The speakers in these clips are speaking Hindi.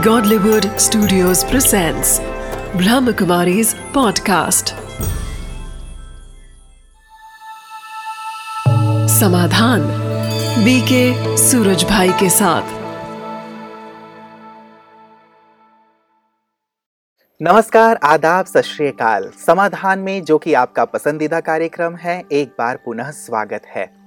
Godlywood Studios presents Brahmakumari's podcast. समाधान बीके सूरज भाई के साथ। नमस्कार, आदाब, सत समाधान में जो कि आपका पसंदीदा कार्यक्रम है, एक बार पुनः स्वागत है।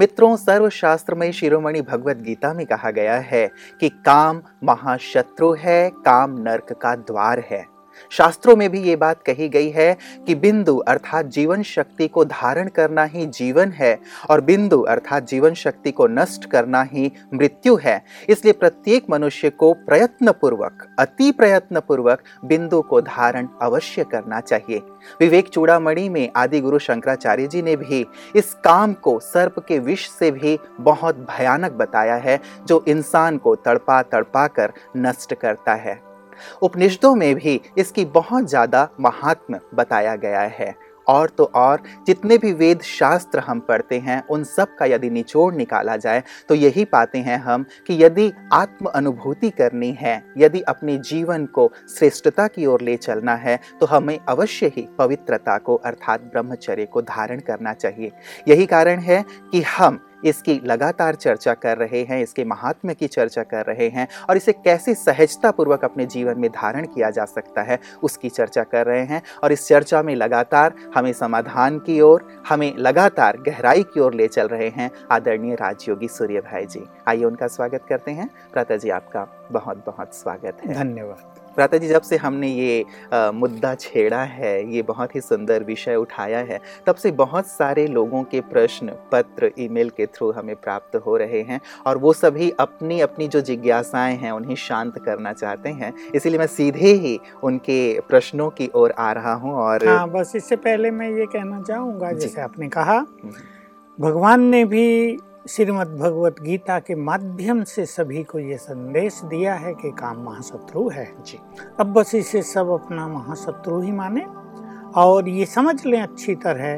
मित्रों सर्वशास्त्र में शिरोमणि भगवत गीता में कहा गया है कि काम महाशत्रु है, काम नरक का द्वार है। शास्त्रों में भी ये बात कही गई है कि बिंदु अर्थात जीवन शक्ति को धारण करना ही जीवन है और बिंदु अर्थात जीवन शक्ति को नष्ट करना ही मृत्यु है। इसलिए प्रत्येक मनुष्य को प्रयत्न पूर्वक अति प्रयत्न पूर्वक बिंदु को धारण अवश्य करना चाहिए। विवेक चूड़ामणि में आदि गुरु शंकराचार्य जी ने भी इस काम को सर्प के विष से भी बहुत भयानक बताया है, जो इंसान को तड़पा तड़पा कर नष्ट करता है। उपनिषदों में भी इसकी बहुत ज़्यादा महात्म बताया गया है। और तो और, जितने भी वेद शास्त्र हम पढ़ते हैं, उन सब का यदि निचोड़ निकाला जाए तो यही पाते हैं हम कि यदि आत्म अनुभूति करनी है, यदि अपने जीवन को श्रेष्ठता की ओर ले चलना है तो हमें अवश्य ही पवित्रता को, अर्थात ब्रह्मचर्य को धारण करना चाहिए। यही कारण है कि हम इसकी लगातार चर्चा कर रहे हैं, इसके महात्म्य की चर्चा कर रहे हैं और इसे कैसे सहजता पूर्वक अपने जीवन में धारण किया जा सकता है, उसकी चर्चा कर रहे हैं और इस चर्चा में लगातार हमें समाधान की ओर, हमें लगातार गहराई की ओर ले चल रहे हैं आदरणीय राजयोगी सूर्य भाई जी। आइए उनका स्वागत करते हैं। प्राता जी, आपका बहुत बहुत स्वागत है। धन्यवाद। प्राता जी जब से हमने ये आ, मुद्दा छेड़ा है ये बहुत ही सुंदर विषय उठाया है तब से बहुत सारे लोगों के प्रश्न पत्र ईमेल के थ्रू हमें प्राप्त हो रहे हैं और वो सभी अपनी अपनी जो जिज्ञासाएँ हैं उन्हें शांत करना चाहते हैं। इसीलिए मैं सीधे ही उनके प्रश्नों की ओर आ रहा हूँ और हाँ बस इससे पहले मैं ये कहना चाहूँगा जैसे आपने कहा भगवान ने भी श्रीमद् भगवत गीता के माध्यम से सभी को ये संदेश दिया है कि काम महाशत्रु है। जी। अब बस इसे सब अपना महाशत्रु ही माने। और ये समझ लें अच्छी तरह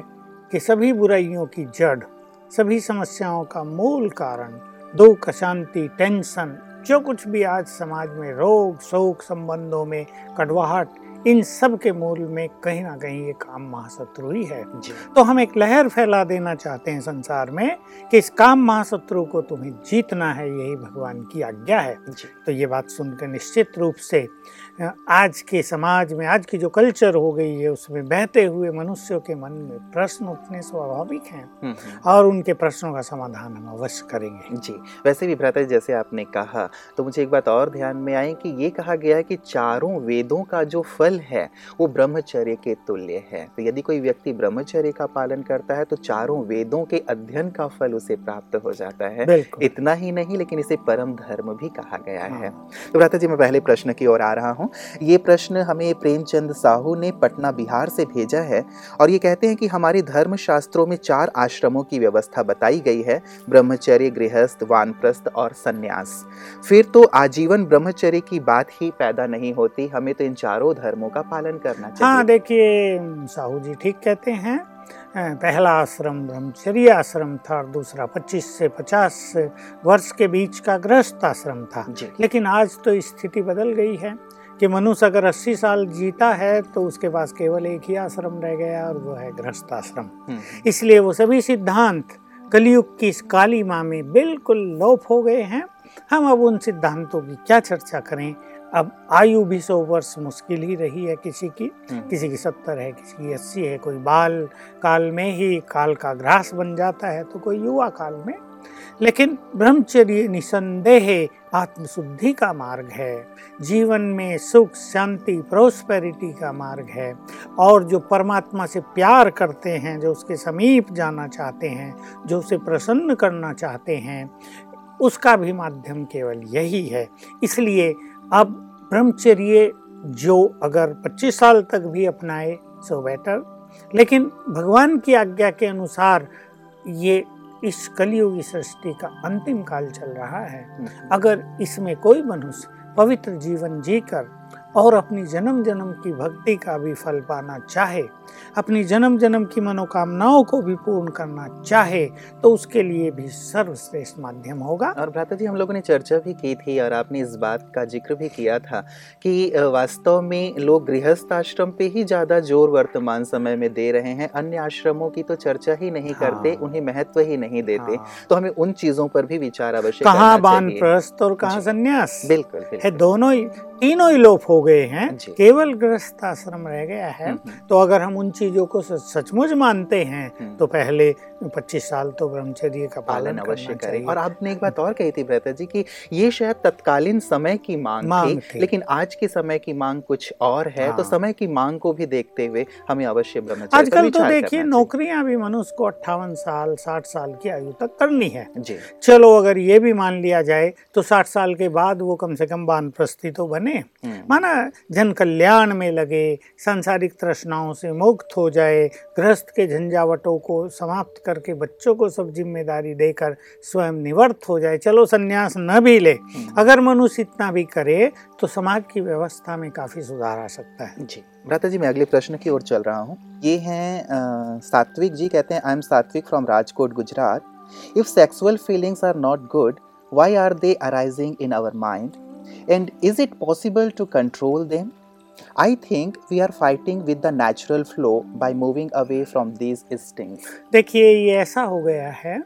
कि सभी बुराइयों की जड़, सभी समस्याओं का मूल कारण, दुख, अशांति, टेंशन, जो कुछ भी आज समाज में रोग, शोक, संबंधों में कड़वाहट इन सब के मूल में कहीं ना कहीं ये काम महाशत्रु ही है। तो हम एक लहर फैला देना चाहते हैं संसार में कि इस काम महाशत्रु को तुम्हें जीतना है यही भगवान की आज्ञा है। तो ये बात सुनकर निश्चित रूप से आज के समाज में आज की जो कल्चर हो गई है उसमें बहते हुए मनुष्यों के मन में प्रश्न उठने स्वाभाविक हैं हम्म, हम्म। और उनके प्रश्नों का समाधान हम अवश्य करेंगे। जी वैसे भी भ्राता जी जैसे आपने कहा तो मुझे एक बात और ध्यान में आई कि ये कहा गया है कि चारों वेदों का जो फल है वो ब्रह्मचर्य के तुल्य है। तो यदि कोई व्यक्ति ब्रह्मचर्य का पालन करता है तो चारों वेदों के अध्ययन का फल उसे प्राप्त हो जाता है। इतना ही नहीं लेकिन इसे परम धर्म भी कहा गया है। हाँ। तो भ्राता जी मैं पहले प्रश्न की ओर आ रहा हूँ। ये प्रश्न हमें प्रेमचंद साहू ने पटना बिहार से भेजा है और ये कहते हैं कि हमारे धर्म शास्त्रों में चार आश्रमों की व्यवस्था बताई गई है ब्रह्मचर्य गृहस्थ वानप्रस्थ और सन्यास। फिर तो आजीवन ब्रह्मचर्य की बात ही पैदा नहीं होती हमें तो इन चारों धर्मों का पालन करना चाहिए। हाँ देखिए साहू जी ठीक कहते हैं। पहला आश्रम ब्रह्मचर्य आश्रम था और दूसरा 25 से 50 वर्ष के बीच का गृहस्थ आश्रम था। लेकिन आज तो स्थिति बदल गई है। कि मनुष्य अगर 80 साल जीता है तो उसके पास केवल एक ही आश्रम रह गया और वो है गृहस्थ आश्रम। हम्म, इसलिए वो सभी सिद्धांत कलयुग की इस काली माँ में बिल्कुल लोप हो गए हैं। हम अब उन सिद्धांतों की क्या चर्चा करें? अब आयु भी सौ वर्ष मुश्किल ही रही है किसी की। हम्म, किसी की सत्तर है किसी की अस्सी है कोई बाल काल में ही काल का ग्रास बन जाता है तो कोई युवा काल में लेकिन ब्रह्मचर्य निसंदेह आत्मशुद्धि का मार्ग है। जीवन में सुख, शांति प्रोस्पेरिटी का मार्ग है। और जो परमात्मा से प्यार करते हैं, जो उसके समीप जाना चाहते हैं, जो उसे प्रसन्न करना चाहते हैं, उसका भी माध्यम केवल यही है। इसलिए अब ब्रह्मचर्य जो अगर 25 साल तक भी अपनाए सो बेटर लेकिन भगवान की आज्ञा के अनुसार ये इस कलियुगी सृष्टि का अंतिम काल चल रहा है। हम्म, अगर इसमें कोई मनुष्य पवित्र जीवन जीकर और अपनी जन्म जन्म की भक्ति का भी फल पाना चाहे अपनी जन्म जन्म की मनोकामनाओं को भी पूर्ण करना चाहे तो उसके लिए भी सर्वश्रेष्ठ माध्यम होगा। और भ्राता जी हम लोगों ने चर्चा भी की थी और आपने इस बात का ज़िक्र भी किया था कि वास्तव में लोग गृहस्थ आश्रम पे ही ज़्यादा ज़ोर वर्तमान समय में दे रहे हैं। अन्य आश्रमों की तो चर्चा ही नहीं हाँ। करते उन्हें महत्व ही नहीं देते। हाँ। तो हमें उन चीज़ों पर भी विचार अवश्य कहाँ बान प्रस्त और कहाँ संन्यास? बिल्कुल, बिल्कुल। दोनों ही तीनों ही लोप हो गए हैं। केवल गृहस्थ आश्रम रह गया है। हम्म, हम्म। तो अगर हम उन चीज़ों को सचमुच मानते हैं हम्म। तो पहले 25 साल तो ब्रह्मचर्य का पालन अवश्य करें। और आपने एक बात और कही थी ब्रता जी कि ये शायद तत्कालीन समय की मांग, मांग थी, थी लेकिन आज के समय की मांग कुछ और है तो हाँ। तो समय की मांग को भी देखते हुए हमें अवश्य ब्रह्मचर्य आजकल तो देखिए नौकरियाँ भी मनुष्य को अट्ठावन साल साठ साल की आयु तक करनी है। जी। चलो अगर ये भी मान लिया जाए तो साठ साल के बाद वो कम से कम बान प्रस्ती तो बने। माना जन कल्याण में लगे सांसारिक तृष्णाओं से मुक्त हो जाए गृहस्थ के झंझावटों को समाप्त करके बच्चों को सब ज़िम्मेदारी देकर स्वयं निवर्त हो जाए। चलो संन्यास न भी ले। हम्म। अगर मनुष्य इतना भी करे तो समाज की व्यवस्था में काफ़ी सुधार आ सकता है। जी। भ्राता जी मैं अगले प्रश्न की ओर चल रहा हूँ। ये हैं सात्विक जी कहते हैं I am Satvik from Rajkot Gujarat if sexual feelings are not good why are they arising in our mind? And is it possible to control them? I think we are fighting with the natural flow by moving away from these instincts. देखिए ये ऐसा हो गया है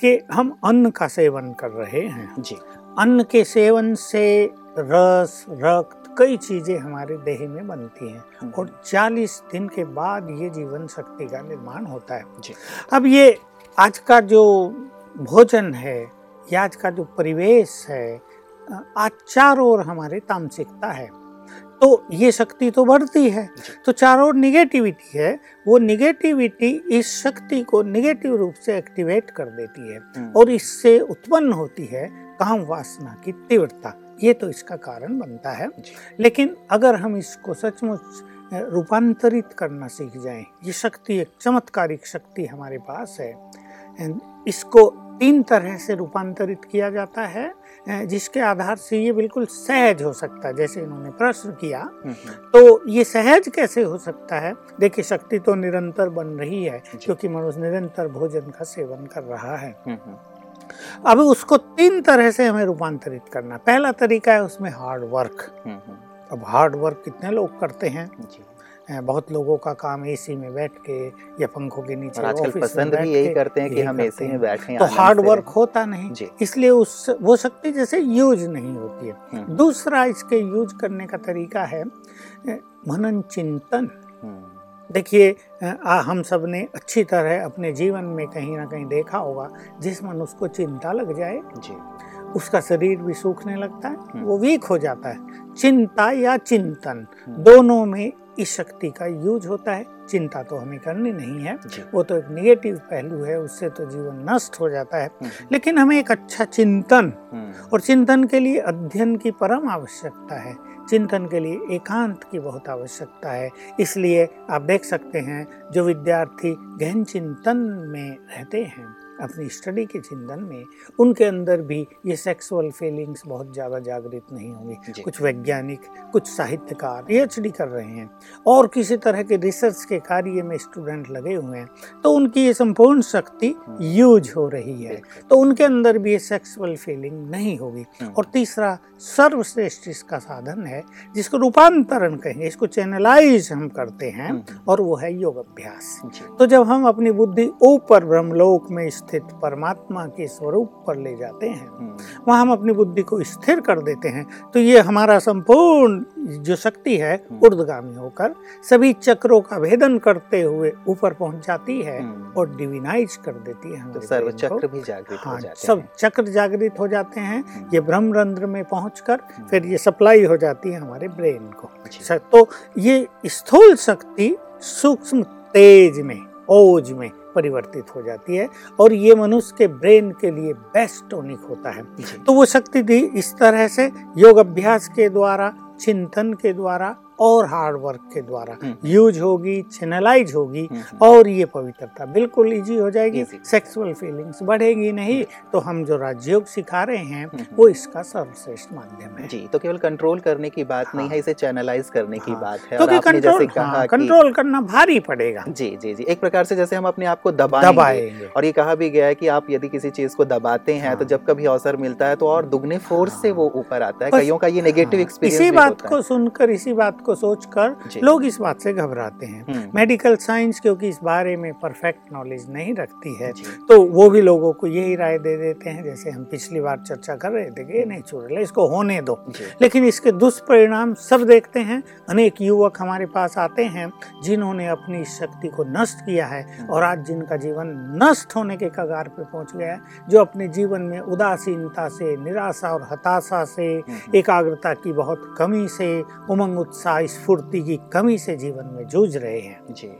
कि हम अन्न का सेवन कर रहे हैं। जी। अन्न के सेवन से रस रक्त कई चीज़ें हमारे देह में बनती हैं हम्म। और 40 दिन के बाद ये जीवन शक्ति का निर्माण होता है। जी। अब ये आज का जो भोजन है या आज का जो परिवेश है आज चारों ओर हमारे तामसिकता है। तो ये शक्ति तो बढ़ती है। तो चारों ओर निगेटिविटी है वो निगेटिविटी इस शक्ति को निगेटिव रूप से एक्टिवेट कर देती है हम्म। और इससे उत्पन्न होती है काम वासना की तीव्रता। ये तो इसका कारण बनता है। लेकिन अगर हम इसको सचमुच रूपांतरित करना सीख जाएँ ये शक्ति एक चमत्कारिक शक्ति हमारे पास है। इसको तीन तरह से रूपांतरित किया जाता है। जिसके आधार से ये बिल्कुल सहज हो सकता है जैसे इन्होंने प्रश्न किया। हम्म, हम्म। तो ये सहज कैसे हो सकता है? देखिए शक्ति तो निरंतर बन रही है क्योंकि मनुष्य निरंतर भोजन का सेवन कर रहा है। हम्म, अब उसको तीन तरह से हमें रूपांतरित करना पहला तरीका है उसमें हार्ड वर्क अब हार्ड वर्क कितने लोग करते हैं? बहुत लोगों का काम एसी में बैठ के या पंखों के नीचे आजकल पसंद भी यही करते हैं कि हम एसी में बैठे तो हार्ड वर्क होता नहीं इसलिए उस वो शक्ति जैसे यूज़ नहीं होती है। हम्म। दूसरा इसके यूज़ करने का तरीका है मनन चिंतन। हम्म। देखिए हम सबने अच्छी तरह अपने जीवन में कहीं ना कहीं देखा होगा जिस मनुष्य को चिंता लग जाए जी। उसका शरीर भी सूखने लगता है हम्म। वो वीक हो जाता है। चिंता या चिंतन दोनों में इस शक्ति का यूज़ होता है। चिंता तो हमें करनी नहीं है। वो तो एक निगेटिव पहलू है उससे तो जीवन नष्ट हो जाता है। हम्म। लेकिन हमें एक अच्छा चिंतन हम्म। और चिंतन के लिए अध्ययन की परम आवश्यकता है। चिंतन के लिए एकांत की बहुत आवश्यकता है। इसलिए आप देख सकते हैं जो विद्यार्थी गहन चिंतन में रहते हैं अपनी स्टडी के चिंतन में उनके अंदर भी ये सेक्सुअल फीलिंग्स बहुत ज़्यादा जागृत नहीं होंगी कुछ वैज्ञानिक कुछ साहित्यकार पीएचडी कर रहे हैं और किसी तरह के रिसर्च के कार्य में स्टूडेंट लगे हुए हैं तो उनकी ये संपूर्ण शक्ति यूज़। हो रही है तो उनके अंदर भी ये सेक्सुअल फीलिंग नहीं होगी हम्म। और तीसरा सर्वश्रेष्ठ इसका साधन है जिसको रूपांतरण कहेंगे इसको चैनलाइज हम करते हैं हम्म। और वो है योग अभ्यास तो जब हम अपनी बुद्धि ऊपर ब्रह्मलोक में स्थित परमात्मा के स्वरूप पर ले जाते हैं। हम्म। वहाँ हम अपनी बुद्धि को स्थिर कर देते हैं। तो ये हमारा संपूर्ण जो शक्ति है हम्म। ऊर्धगामी होकर सभी चक्रों का भेदन करते हुए ऊपर पहुँच जाती है हम्म। और डिविनाइज कर देती है तो सर्व चक्र भी जागृत हाँ, हो जाते सब चक्र जागृत हो जाते हैं। ये ब्रह्म रंध्र में पहुंचकर फिर ये सप्लाई हो जाती है हमारे ब्रेन को। तो ये स्थूल शक्ति सूक्ष्म तेज में ओज में परिवर्तित हो जाती है और ये मनुष्य के ब्रेन के लिए बेस्ट टॉनिक होता है। तो वो शक्ति दी इस तरह से योग अभ्यास के द्वारा चिंतन के द्वारा और हार्ड वर्क के द्वारा। हम्म। यूज़ होगी चैनलाइज होगी हम्म, और ये पवित्रता बिल्कुल इजी हो जाएगी। सेक्सुअल फीलिंग्स बढ़ेगी नहीं तो हम जो राजयोग सिखा रहे हैं हम्म, वो इसका सर्वश्रेष्ठ माध्यम है। जी तो केवल कंट्रोल करने की बात हाँ। नहीं है हाँ। इसे चैनलाइज करने की हाँ। बात है। क्योंकि आपने कंट्रोल कहा हाँ, कंट्रोल करना भारी पड़ेगा। जी जी जी। एक प्रकार से जैसे हम अपने आप को दबाएँगे और ये कहा भी गया है कि आप यदि किसी चीज़ को दबाते हैं हाँ। तो जब कभी अवसर मिलता है तो और दुगने फोर्स हाँ। से वो ऊपर आता है। कईयों का ये नेगेटिव हाँ, एक्सपीरियंस इसी बात को सुनकर इसी बात को सोचकर लोग इस बात से घबराते हैं। हम्म, मेडिकल साइंस क्योंकि इस बारे में परफेक्ट नॉलेज नहीं रखती है तो वो भी लोगों को यही राय दे देते हैं जैसे हम पिछली बार चर्चा कर रहे थे कि ये नेचुरल है इसको होने दो। लेकिन इसके दुष्परिणाम सब देखते हैं अनेक युवक हमारे पास आते हैं जिन्होंने अपनी इस शक्ति को नष्ट किया है और आज जिनका जीवन नष्ट होने के कगार पर पहुँच गया है जो अपने जीवन में उदासीनता से निराशा और हताशा से हम्म, एकाग्रता की बहुत कमी से उमंग उत्साह स्फूर्ति की कमी से जीवन में जूझ रहे हैं? जी।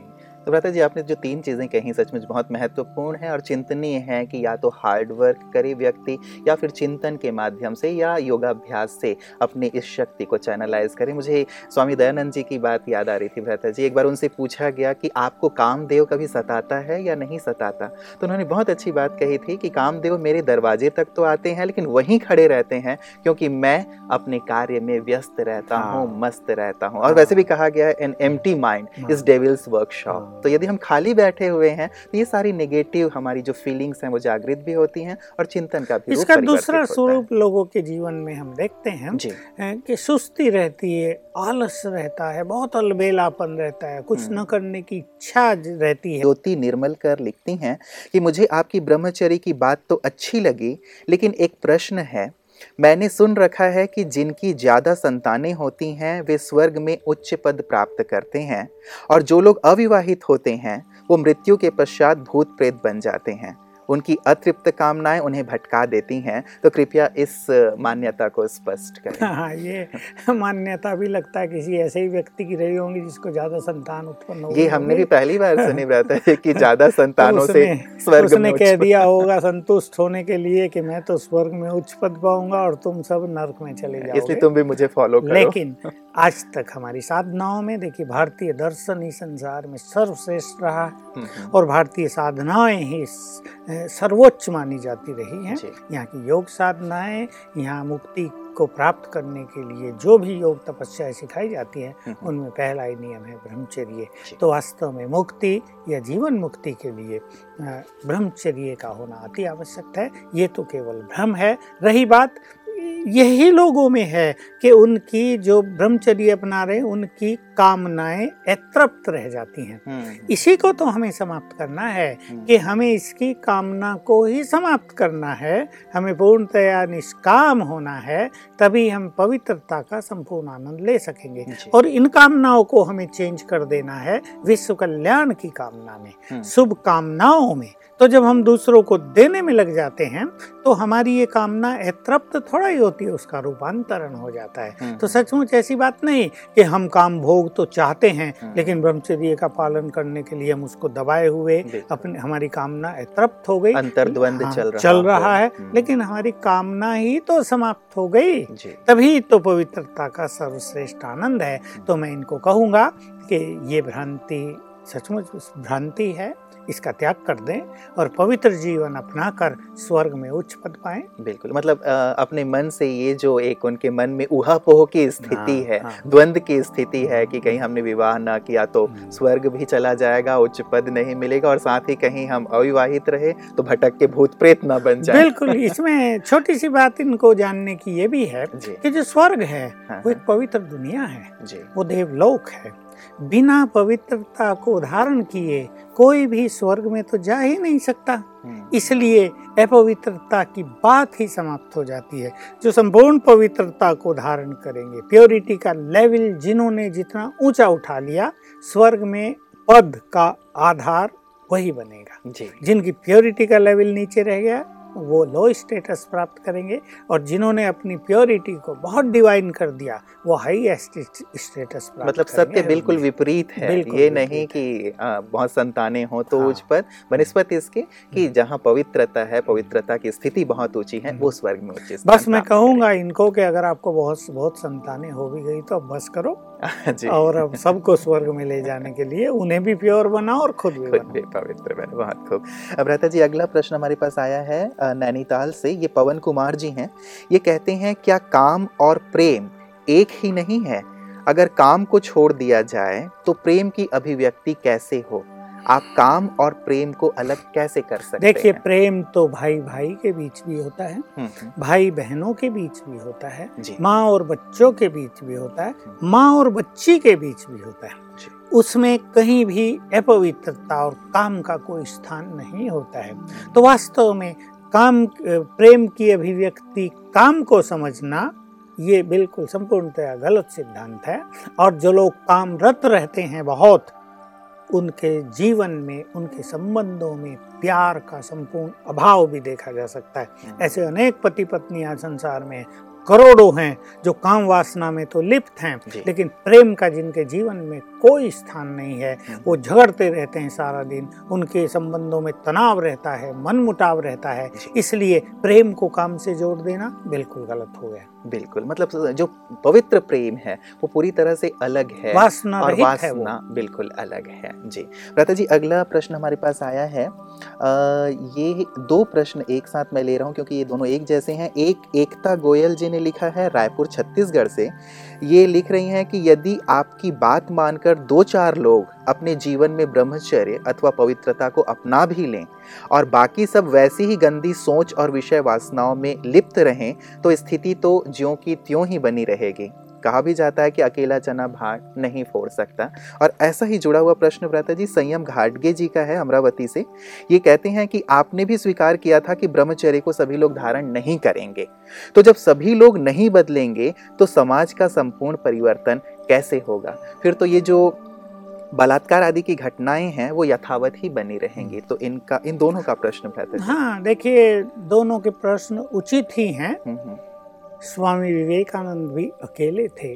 तो भ्राता जी आपने जो तीन चीज़ें कही सचमुच बहुत महत्वपूर्ण है और चिंतनीय है कि या तो हार्ड वर्क करे व्यक्ति या फिर चिंतन के माध्यम से या योगाभ्यास से अपनी इस शक्ति को चैनलाइज करें मुझे स्वामी दयानंद जी की बात याद आ रही थी भ्राता जी एक बार उनसे पूछा गया कि आपको कामदेव कभी सताता है या नहीं सताता तो उन्होंने बहुत अच्छी बात कही थी कि कामदेव मेरे दरवाजे तक तो आते हैं लेकिन वहीं खड़े रहते हैं क्योंकि मैं अपने कार्य में व्यस्त रहता हाँ। हूँ मस्त रहता हूँ और। वैसे भी कहा गया है an empty mind is devil's workshop. तो यदि हम खाली बैठे हुए हैं तो ये सारी नेगेटिव हमारी जो फीलिंग्स हैं वो जागृत भी होती हैं और चिंतन का भी इसका दूसरा स्वरूप लोगों के जीवन में हम देखते हैं कि सुस्ती रहती है आलस रहता है बहुत अलबेलापन रहता है कुछ हम्म। न करने की इच्छा रहती है। ज्योति निर्मल कर लिखती हैं कि मुझे आपकी ब्रह्मचर्य की बात तो अच्छी लगी लेकिन एक प्रश्न है मैंने सुन रखा है कि जिनकी ज़्यादा संतानें होती हैं, वे स्वर्ग में उच्च पद प्राप्त करते हैं, और जो लोग अविवाहित होते हैं, वो मृत्यु के पश्चात भूत प्रेत बन जाते हैं। उनकी अतृप्त कामनाएँ उन्हें भटका देती हैं। तो कृपया इस मान्यता को स्पष्ट करें। हाँ ये मान्यता भी लगता है किसी ऐसे ही व्यक्ति की रही होंगी जिसको ज़्यादा संतान उत्पन्न हो ये हमने भी पहली बार सुनी रहता है कि ज़्यादा संतानों से स्वर्ग उसने में कह दिया होगा संतुष्ट होने के लिए कि मैं तो स्वर्ग में उच्च पद पाऊँगा और तुम सब नर्क में चले इसलिए तुम भी मुझे फॉलो करो। लेकिन आज तक हमारी साधनाओं में देखिए भारतीय दर्शन ही संसार में सर्वश्रेष्ठ रहा है हम्म, हम्म, और भारतीय साधनाएँ ही सर्वोच्च मानी जाती रही हैं। यहाँ की योग साधनाएँ यहाँ मुक्ति को प्राप्त करने के लिए जो भी योग तपस्या सिखाई जाती है हम्म, उनमें पहला ही नियम है ब्रह्मचर्य। तो वास्तव में मुक्ति या जीवन मुक्ति के लिए ब्रह्मचर्य का होना अति आवश्यक है। ये तो केवल भ्रम है। रही बात यही लोगों में है कि उनकी जो ब्रह्मचर्य अपना रहे उनकी कामनाएँ अतृप्त रह जाती हैं। हम्म, इसी को तो हमें समाप्त करना है हम्म, कि हमें इसकी कामना को ही समाप्त करना है हमें पूर्णतया निष्काम होना है तभी हम पवित्रता का संपूर्ण आनंद ले सकेंगे। और इन कामनाओं को हमें चेंज कर देना है विश्व कल्याण की कामना में हम्म, शुभ कामनाओं में। तो जब हम दूसरों को देने में लग जाते हैं तो हमारी ये कामना अतृप्त थोड़ा ही होती है उसका रूपांतरण हो जाता है। हम्म, तो सचमुच ऐसी बात नहीं कि हम काम भोग तो चाहते हैं हम्म। लेकिन ब्रह्मचर्य का पालन करने के लिए हम उसको दबाए हुए। अपने हमारी कामना अतृप्त हो गई। अंतर्द्वंद हाँ, चल रहा चल रहा है हम्म, लेकिन हमारी कामना ही तो समाप्त हो गई। तभी तो पवित्रता का सर्वश्रेष्ठ आनंद है। तो मैं इनको कहूँगा कि ये भ्रांति सचमुच भ्रांति है इसका त्याग कर दें और पवित्र जीवन अपना कर स्वर्ग में उच्च पद पाए। बिल्कुल मतलब अपने मन से ये जो एक उनके मन में उहापोह की स्थिति हाँ, है हाँ। द्वंद की स्थिति है कि कहीं हमने विवाह ना किया तो हम्म। स्वर्ग भी चला जाएगा उच्च पद नहीं मिलेगा और साथ ही कहीं हम अविवाहित रहे तो भटक के भूत प्रेत ना बन जाए। बिल्कुल इसमें छोटी सी बात इनको जानने की ये भी है कि जो स्वर्ग है हाँ, वो एक पवित्र दुनिया है जी। वो देवलोक है। बिना पवित्रता को धारण किए कोई भी स्वर्ग में तो जा ही नहीं सकता। हम्म, इसलिए अपवित्रता की बात ही समाप्त हो जाती है। जो संपूर्ण पवित्रता को धारण करेंगे प्योरिटी का लेवल जिन्होंने जितना ऊँचा उठा लिया स्वर्ग में पद का आधार वही बनेगा। जी। जिनकी प्योरिटी का लेवल नीचे रह गया वो लो स्टेटस प्राप्त करेंगे और जिन्होंने अपनी प्योरिटी को बहुत डिवाइन कर दिया वो हाई स्टेटस प्राप्त मतलब सत्य बिल्कुल विपरीत है। बिल्कुल ये नहीं कि बहुत संतानें हो तो हाँ। उच्च पद बनस्पत इसके कि हम्म। जहाँ पवित्रता है पवित्रता की स्थिति बहुत ऊँची है वो स्वर्ग में स्थान बस मैं कहूँगा इनको कि अगर आपको बहुत बहुत संतानें हो भी गई तो बस करो। और अब सबको स्वर्ग में ले जाने के लिए उन्हें भी प्योर बनाओ और खुद भी खुद भी पवित्र बने बहुत खूब। अब रहता जी अगला प्रश्न हमारे पास आया है नैनीताल से। ये पवन कुमार जी हैं। ये कहते हैं क्या काम और प्रेम एक ही नहीं है? अगर काम को छोड़ दिया जाए तो प्रेम की अभिव्यक्ति कैसे हो? आप काम और प्रेम को अलग कैसे कर सकते देखिए प्रेम तो भाई भाई के बीच भी होता है हम्म, हम्म, भाई बहनों के बीच भी होता है माँ और बच्चों के बीच भी होता है माँ और बच्ची के बीच भी होता है। उसमें कहीं भी अपवित्रता और काम का कोई स्थान नहीं होता है। तो वास्तव में काम प्रेम की अभिव्यक्ति काम को समझना ये बिल्कुल संपूर्णतया गलत सिद्धांत है। और जो लोग कामरत रहते हैं बहुत उनके जीवन में उनके संबंधों में प्यार का संपूर्ण अभाव भी देखा जा सकता है। ऐसे अनेक पति पत्नियाँ संसार में करोड़ों हैं जो काम वासना में तो लिप्त हैं लेकिन प्रेम का जिनके जीवन में कोई स्थान नहीं है हम्म। वो झगड़ते रहते हैं सारा दिन उनके संबंधों में तनाव रहता है मन मुटाव रहता है। इसलिए प्रेम को काम से जोड़ देना बिल्कुल गलत हो गया। बिल्कुल मतलब जो पवित्र प्रेम है वो पूरी तरह से अलग है वासना और वासना है वो। बिल्कुल अलग है जी। प्रता जी अगला प्रश्न हमारे पास आया है। आ, ये दो प्रश्न एक साथ मैं ले रहा हूँ क्योंकि ये दोनों एक जैसे हैं। एक एकता गोयल जी ने लिखा है रायपुर छत्तीसगढ़ से। ये लिख रही हैं कि यदि आपकी बात मानकर दो चार लोग अपने जीवन में ब्रह्मचर्य अथवा पवित्रता को अपना भी लें और बाकी सब वैसी ही गंदी सोच और विषय वासनाओं में लिप्त रहें तो स्थिति तो ज्यों की त्यों ही बनी रहेगी। कहा भी जाता है कि अकेला चना भाट नहीं फोड़ सकता। और ऐसा ही जुड़ा हुआ प्रश्न व्रता जी संयम घाटगे जी का है अमरावती से। ये कहते हैं कि आपने भी स्वीकार किया था कि ब्रह्मचर्य को सभी लोग धारण नहीं करेंगे। तो जब सभी लोग नहीं बदलेंगे तो समाज का संपूर्ण परिवर्तन कैसे होगा? फिर तो ये जो बलात्कार आदि की घटनाएँ हैं वो यथावत ही बनी रहेंगी। तो इनका इन दोनों का प्रश्न हाँ देखिए दोनों के प्रश्न उचित ही हैं। हम्म, हम्म, स्वामी विवेकानंद भी अकेले थे।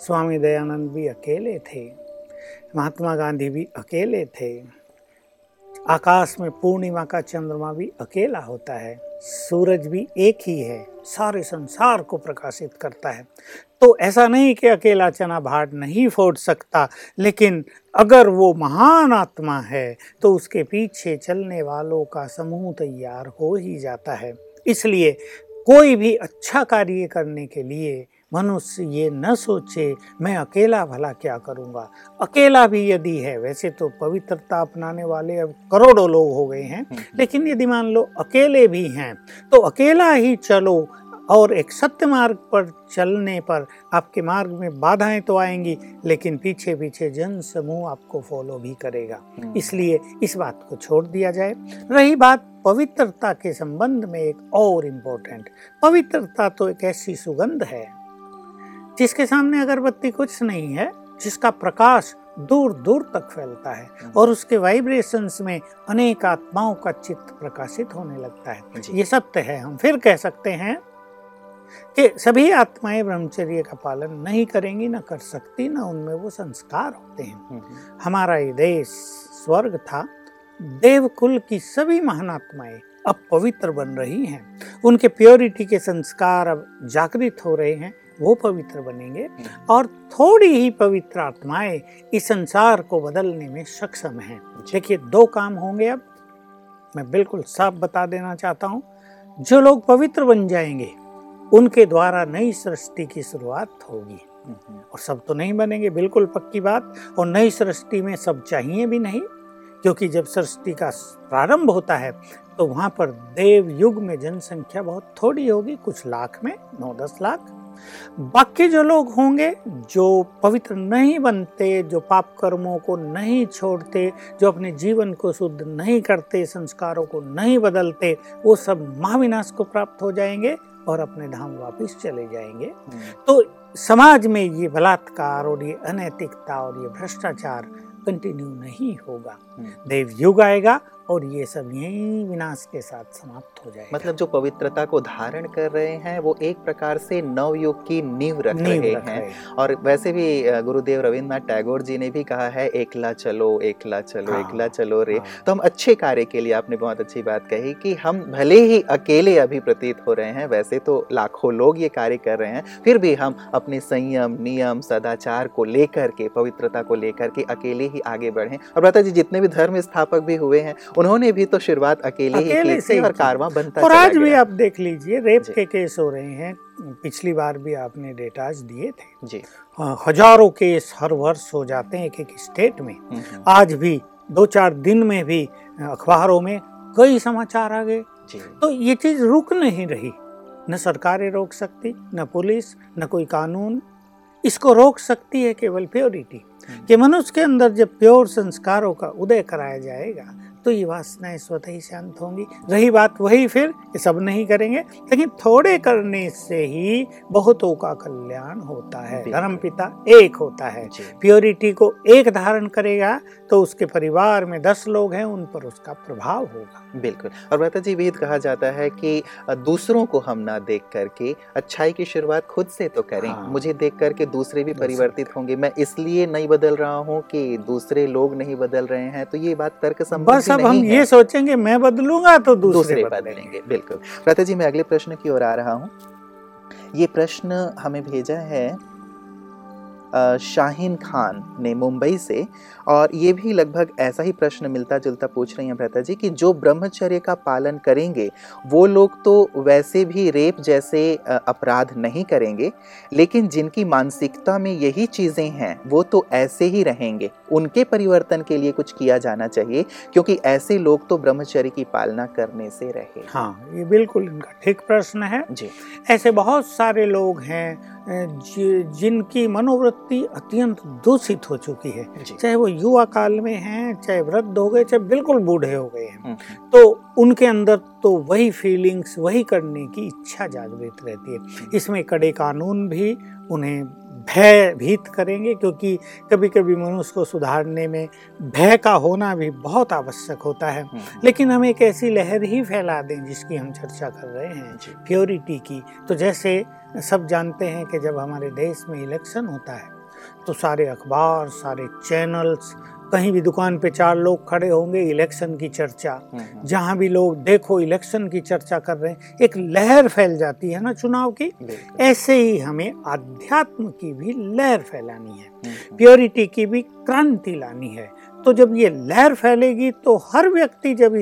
स्वामी दयानंद भी अकेले थे। महात्मा गांधी भी अकेले थे। आकाश में पूर्णिमा का चंद्रमा भी अकेला होता है। सूरज भी एक ही है। सारे संसार को प्रकाशित करता है। तो ऐसा नहीं कि अकेला चना भाट नहीं फोड़ सकता, लेकिन अगर वो महान आत्मा है तो उसके पीछे चलने वालों का समूह तैयार हो ही जाता है। इसलिए कोई भी अच्छा कार्य करने के लिए मनुष्य ये न सोचे मैं अकेला भला क्या करूँगा? अकेला भी यदि है वैसे तो पवित्रता अपनाने वाले अब करोड़ों लोग हो गए हैं। हम्म, लेकिन यदि मान लो अकेले भी हैं तो अकेला ही चलो और एक सत्य मार्ग पर चलने पर आपके मार्ग में बाधाएँ तो आएँगी लेकिन पीछे पीछे जन समूह आपको फॉलो भी करेगा। हम्म, इसलिए इस बात को छोड़ दिया जाए। रही बात पवित्रता के संबंध में एक और इम्पोर्टेंट पवित्रता तो एक ऐसी सुगंध है जिसके सामने अगरबत्ती कुछ नहीं है जिसका प्रकाश दूर दूर तक फैलता है और उसके वाइब्रेशंस में अनेक आत्माओं का चित्त प्रकाशित होने लगता है। ये सत्य है हम फिर कह सकते हैं कि सभी आत्माएँ ब्रह्मचर्य का पालन नहीं करेंगी ना कर सकती ना उनमें वो संस्कार होते हैं। हम्म, हम्म, हमारा ये देश स्वर्ग था देवकुल की सभी महानात्माएँ अब पवित्र बन रही हैं। उनके प्योरिटी के संस्कार अब जागृत हो रहे हैं वो पवित्र बनेंगे। और थोड़ी ही पवित्र आत्माएँ इस संसार को बदलने में सक्षम हैं। देखिए दो काम होंगे अब। मैं बिल्कुल साफ़ बता देना चाहता हूँ। जो लोग पवित्र बन जाएँगे उनके द्वारा नई सृष्टि की शुरुआत होगी। और सब तो नहीं बनेंगे बिल्कुल पक्की बात। और नई सृष्टि में सब चाहिए भी नहीं क्योंकि जब सृष्टि का प्रारंभ होता है तो वहाँ पर देव युग में जनसंख्या बहुत थोड़ी होगी कुछ लाख में नौ दस लाख। बाकी जो लोग होंगे जो पवित्र नहीं बनते जो पाप कर्मों को नहीं छोड़ते जो अपने जीवन को शुद्ध नहीं करते संस्कारों को नहीं बदलते वो सब महाविनाश को प्राप्त हो जाएँगे। और अपने धाम वापस चले जाएँगे। हम्म, तो समाज में ये बलात्कार और ये अनैतिकता और ये भ्रष्टाचार कंटिन्यू नहीं होगा। हम्म। देव युग आएगा और ये सब यही विनाश के साथ समाप्त हो जाए मतलब जो पवित्रता को धारण कर रहे हैं वो एक प्रकार से नवयुग की नींव रख नींव रहे रख हैं। रहे और वैसे भी गुरुदेव रविन्द्रनाथ टैगोर जी ने भी कहा है एकला चलो एकला चलो हाँ, एकला चलो रे। हाँ। तो हम अच्छे कार्य के लिए आपने बहुत अच्छी बात कही कि हम भले ही अकेले अभी प्रतीत हो रहे हैं वैसे तो लाखों लोग ये कार्य कर रहे हैं फिर भी हम अपने संयम नियम सदाचार को लेकर के पवित्रता को लेकर के अकेले ही आगे बढ़े। और भ्राता जी जितने भी धर्म स्थापक भी हुए हैं उन्होंने भी तो शुरुआत अकेले अकेले की से और। कारवां बनता और आज भी आप देख लीजिए रेप के केस हो रहे हैं। पिछली बार भी आपने डेटाज दिए थे। जी। हाँ, हज़ारों केस हर वर्ष हो जाते हैं एक एक स्टेट में। हम्म, हम्म, आज भी दो चार दिन में भी अखबारों में कई समाचार आ गए। तो ये चीज़ रुक नहीं रही। न सरकारें रोक सकती न पुलिस न कोई कानून। इसको रोक सकती है केवल प्योरिटी। कि मनुष्य के अंदर जब प्योर संस्कारों का उदय कराया जाएगा तो ये वासनाएँ स्वतः ही शांत होंगी। रही बात वही फिर कि सब नहीं करेंगे लेकिन थोड़े करने से ही बहुतों का कल्याण होता है। धर्म पिता एक होता है। प्योरिटी को एक धारण करेगा तो उसके परिवार में दस लोग हैं उन पर उसका प्रभाव होगा। बिल्कुल। और भ्राता जी वेद कहा जाता है कि दूसरों को हम ना देख करके अच्छाई की शुरुआत खुद से तो करें। हाँ। मुझे देख करके दूसरे भी। परिवर्तित होंगे। मैं इसलिए नहीं बदल रहा हूँ कि दूसरे लोग नहीं बदल रहे हैं। तो ये बात तर्क संबंधी अब हम ये सोचेंगे मैं बदलूँगा तो दूसरे, दूसरे बदलेंगे। बिल्कुल। रता जी मैं अगले प्रश्न की ओर आ रहा हूँ। ये प्रश्न हमें भेजा है शाहीन खान ने मुंबई से और ये भी लगभग ऐसा ही प्रश्न मिलता जुलता पूछ रही हैं भ्रता जी कि जो ब्रह्मचर्य का पालन करेंगे वो लोग तो वैसे भी रेप जैसे अपराध नहीं करेंगे लेकिन जिनकी मानसिकता में यही चीज़ें हैं वो तो ऐसे ही रहेंगे। उनके परिवर्तन के लिए कुछ किया जाना चाहिए क्योंकि ऐसे लोग तो ब्रह्मचर्य की पालना करने से रहे। हाँ ये बिल्कुल इनका ठीक प्रश्न है। जी। ऐसे बहुत सारे लोग हैं जिनकी मनोवृत्ति अत्यंत दूषित हो चुकी है। चाहे वो युवा काल में हैं चाहे वृद्ध हो गए चाहे बिल्कुल बूढ़े हो गए हैं। हम्म, तो उनके अंदर तो वही फीलिंग्स वही करने की इच्छा जागृत रहती है। इसमें कड़े कानून भी उन्हें भयभीत करेंगे क्योंकि कभी कभी मनुष्य को सुधारने में भय का होना भी बहुत आवश्यक होता है। हम्म, लेकिन हम एक ऐसी लहर ही फैला दें जिसकी हम चर्चा कर रहे हैं प्योरिटी की। तो जैसे सब जानते हैं कि जब हमारे देश में इलेक्शन होता है तो सारे अखबार सारे चैनल्स कहीं भी दुकान पे चार लोग खड़े होंगे इलेक्शन की चर्चा। हम्म, हम्म, जहाँ भी लोग देखो इलेक्शन की चर्चा कर रहे हैं एक लहर फैल जाती है ना चुनाव की? ऐसे ही हमें अध्यात्म की भी लहर फैलानी है हम्म, प्योरिटी की भी क्रांति लानी है। तो जब ये लहर फैलेगी तो हर व्यक्ति जब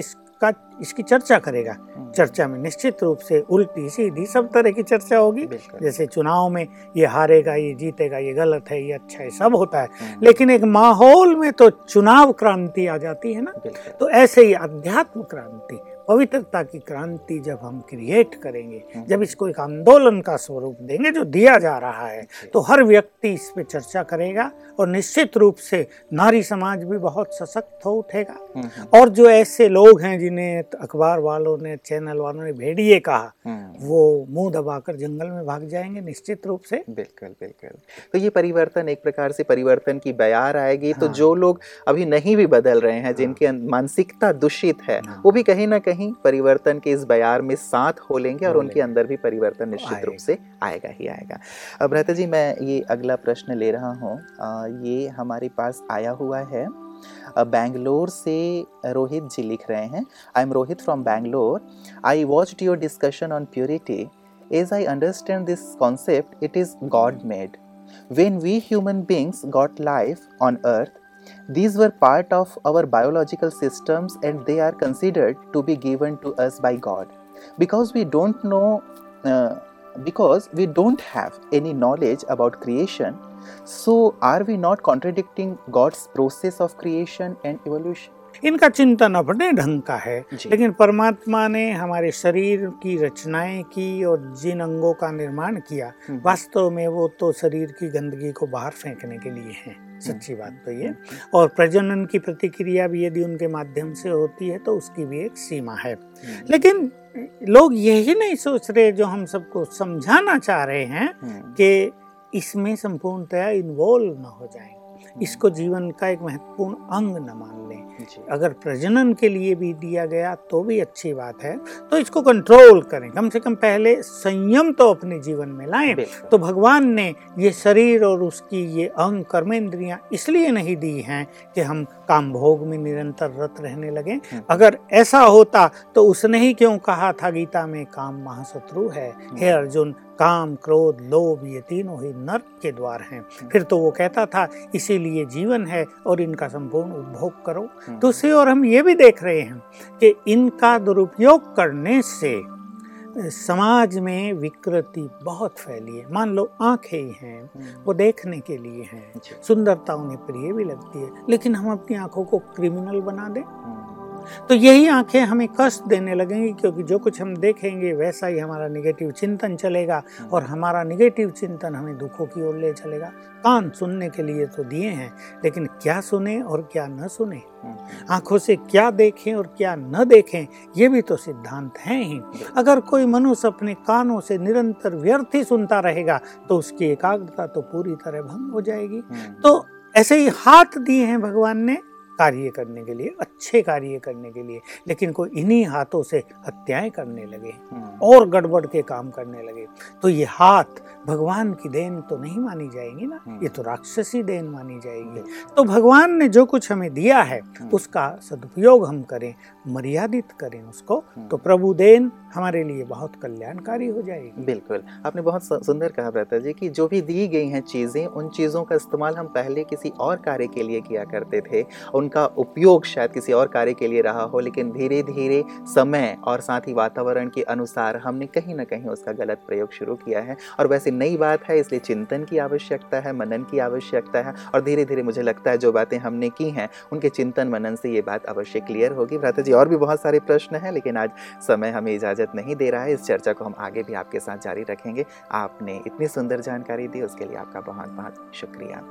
इसका इसकी चर्चा करेगा। हम्म, चर्चा में निश्चित रूप से उल्टी सीधी सब तरह की चर्चा होगी। जैसे चुनाव में ये हारेगा ये जीतेगा ये गलत है ये अच्छा है सब होता है। हम्म, लेकिन एक माहौल में तो चुनाव क्रांति आ जाती है ना। तो ऐसे ही अध्यात्म क्रांति पवित्रता की क्रांति जब हम क्रिएट करेंगे हम्म। जब इसको एक आंदोलन का स्वरूप देंगे जो दिया जा रहा है तो हर व्यक्ति इस पे चर्चा करेगा और निश्चित रूप से नारी समाज भी बहुत सशक्त हो उठेगा। हम्म, हम्म, और जो ऐसे लोग हैं जिन्हें अखबार वालों ने चैनल वालों ने भेड़िए कहा वो मुँह दबाकर जंगल में भाग जाएँगे निश्चित रूप से। बिल्कुल बिल्कुल। तो ये परिवर्तन एक प्रकार से परिवर्तन की बयार आएगी। तो हाँ। जो लोग अभी नहीं भी बदल रहे हैं जिनकी अं- मानसिकता दूषित है हाँ। वो भी कहीं ना कहीं परिवर्तन के इस बयार में साथ हो लेंगे और उनके अंदर भी परिवर्तन निश्चित रूप से आएगा ही आएगा। अब रहता जी मैं ये अगला प्रश्न ले रहा हूँ। ये हमारे पास आया हुआ है। बैंगलोर से रोहित जी लिख रहे हैं। I am Rohit from Bangalore I watched your discussion on purity As I understand this concept it is God made when we human beings got life on earth, these were part of our biological systems and they are considered to be given to us by God. Because we don't know, uh, because we don't have any knowledge about creation, so are we not contradicting God's process of creation and evolution? इनका चिंतन अपने ढंग का है लेकिन परमात्मा ने हमारे शरीर की रचनाएँ की और जिन अंगों का निर्माण किया हम्म। वास्तव में वो तो शरीर की गंदगी को बाहर फेंकने के लिए हैं सच्ची हम्म। बात तो ये। और प्रजनन की प्रतिक्रिया भी यदि उनके माध्यम से होती है तो उसकी भी एक सीमा है। हम्म, लेकिन लोग यही नहीं सोच रहे जो हम सबको समझाना चाह रहे हैं हम्म, कि इसमें संपूर्णतया इन्वॉल्व ना हो जाए। इसको जीवन का एक महत्वपूर्ण अंग न मान लें। अगर प्रजनन के लिए भी दिया गया तो भी अच्छी बात है। तो इसको कंट्रोल करें। कम से कम पहले संयम तो अपने जीवन में लाएँ। तो भगवान ने ये शरीर और उसकी ये अंग कर्मेंद्रियाँ इसलिए नहीं दी हैं कि हम काम भोग में निरंतर रत रहने लगे। हम्म। अगर ऐसा होता तो उसने ही क्यों कहा था गीता में काम महाशत्रु है। हे हम्म। अर्जुन काम क्रोध लोभ ये तीनों ही नर्क के द्वार हैं। हम्म। फिर तो वो कहता था इसीलिए जीवन है और इनका संपूर्ण उपभोग करो। दूसरी ओर हम ये भी देख रहे हैं कि इनका दुरुपयोग करने से समाज में विकृति बहुत फैली है। मान लो आँखें ही हैं हम्म। वो देखने के लिए हैं। सुंदरता उन्हें प्रिय भी लगती है लेकिन हम अपनी आँखों को क्रिमिनल बना दें। हम्म। तो यही आँखें हमें कष्ट देने लगेंगी क्योंकि जो कुछ हम देखेंगे वैसा ही हमारा निगेटिव चिंतन चलेगा। और हमारा निगेटिव चिंतन हमें दुखों की ओर ले चलेगा कान सुनने के लिए तो दिए हैं लेकिन क्या सुने और क्या न सुने हम्म। आँखों से क्या देखें और क्या न देखें ये भी तो सिद्धांत हैं ही अगर कोई मनुष्य अपने कानों से निरंतर व्यर्थ ही सुनता रहेगा तो उसकी एकाग्रता तो पूरी तरह भंग हो जाएगी हम्म। तो ऐसे ही हाथ दिए हैं भगवान ने कार्य करने के लिए अच्छे कार्य करने के लिए लेकिन कोई इन्हीं हाथों से हत्याएँ करने लगे हम्म। और गड़बड़ के काम करने लगे तो ये हाथ भगवान की देन तो नहीं मानी जाएगी ना हम्म। ये तो राक्षसी देन मानी जाएगी तो भगवान ने जो कुछ हमें दिया है हम्म। उसका सदुपयोग हम करें मर्यादित करें उसको तो प्रभु देन हमारे लिए बहुत कल्याणकारी हो जाएगी। बिल्कुल। आपने बहुत सुंदर कहा भ्राता जी कि जो भी दी गई हैं चीज़ें, उन चीज़ों का इस्तेमाल हम पहले किसी और कार्य के लिए किया करते थे। उनका उपयोग शायद किसी और कार्य के लिए रहा हो, लेकिन धीरे धीरे समय और साथ ही वातावरण के अनुसार हमने कहीं ना कहीं उसका गलत प्रयोग शुरू किया है। और वैसे नई बात है, इसलिए चिंतन की आवश्यकता है, मनन की आवश्यकता है, और धीरे धीरे मुझे लगता है जो बातें हमने की हैं, उनके चिंतन मनन से ये बात अवश्य क्लियर होगी। भ्राता जी और भी बहुत सारे प्रश्न हैं, लेकिन आज समय हमें इजाज़त इजाज़त नहीं दे रहा है। इस चर्चा को हम आगे भी आपके साथ जारी रखेंगे। आपने इतनी सुंदर जानकारी दी, उसके लिए आपका बहुत बहुत शुक्रिया।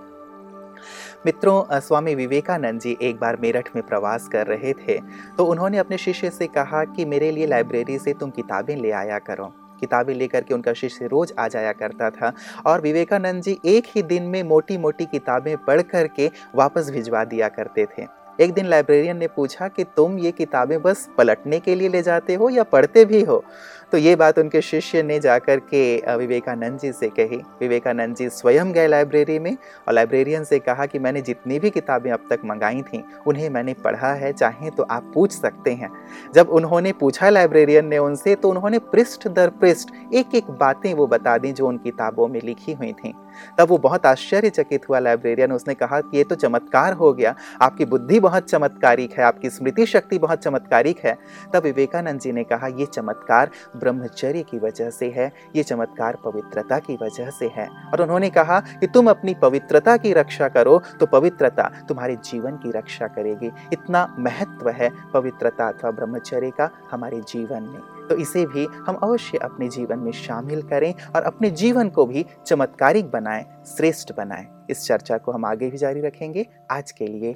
मित्रों स्वामी विवेकानंद जी एक बार मेरठ में प्रवास कर रहे थे तो उन्होंने अपने शिष्य से कहा कि, मेरे लिए लाइब्रेरी से तुम किताबें ले आया करो। किताबें लेकर के उनका शिष्य रोज आ जाया करता था और विवेकानंद जी एक ही दिन में मोटी मोटी किताबें पढ़ करके वापस भिजवा दिया करते थे। एक दिन लाइब्रेरियन ने पूछा कि तुम ये किताबें बस पलटने के लिए ले जाते हो या पढ़ते भी हो? तो ये बात उनके शिष्य ने जाकर के विवेकानंद जी से कही। विवेकानंद जी स्वयं गए लाइब्रेरी में और लाइब्रेरियन से कहा कि मैंने जितनी भी किताबें अब तक मंगाई थी, उन्हें मैंने पढ़ा है, चाहे तो आप पूछ सकते हैं। जब उन्होंने पूछा लाइब्रेरियन ने उनसे तो उन्होंने पृष्ठ दर पृष्ठ एक एक बातें वो बता दी जो उन किताबों में लिखी हुई थी। तब वो बहुत आश्चर्यचकित हुआ लाइब्रेरियन। उसने कहा कि ये तो चमत्कार हो गया। आपकी बुद्धि बहुत चमत्कारिक है, आपकी स्मृति शक्ति बहुत चमत्कारिक है। तब विवेकानंद जी ने कहा, ये चमत्कार ब्रह्मचर्य की वजह से है, ये चमत्कार पवित्रता की वजह से है। और उन्होंने कहा कि तुम अपनी पवित्रता की रक्षा करो तो पवित्रता तुम्हारे जीवन की रक्षा करेगी। इतना महत्व है पवित्रता अथवा ब्रह्मचर्य का हमारे जीवन में। तो इसे भी हम अवश्य अपने जीवन में शामिल करें और अपने जीवन को भी चमत्कारिक बनाएँ, श्रेष्ठ बनाएँ। इस चर्चा को हम आगे भी जारी रखेंगे। आज के लिए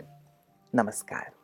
नमस्कार।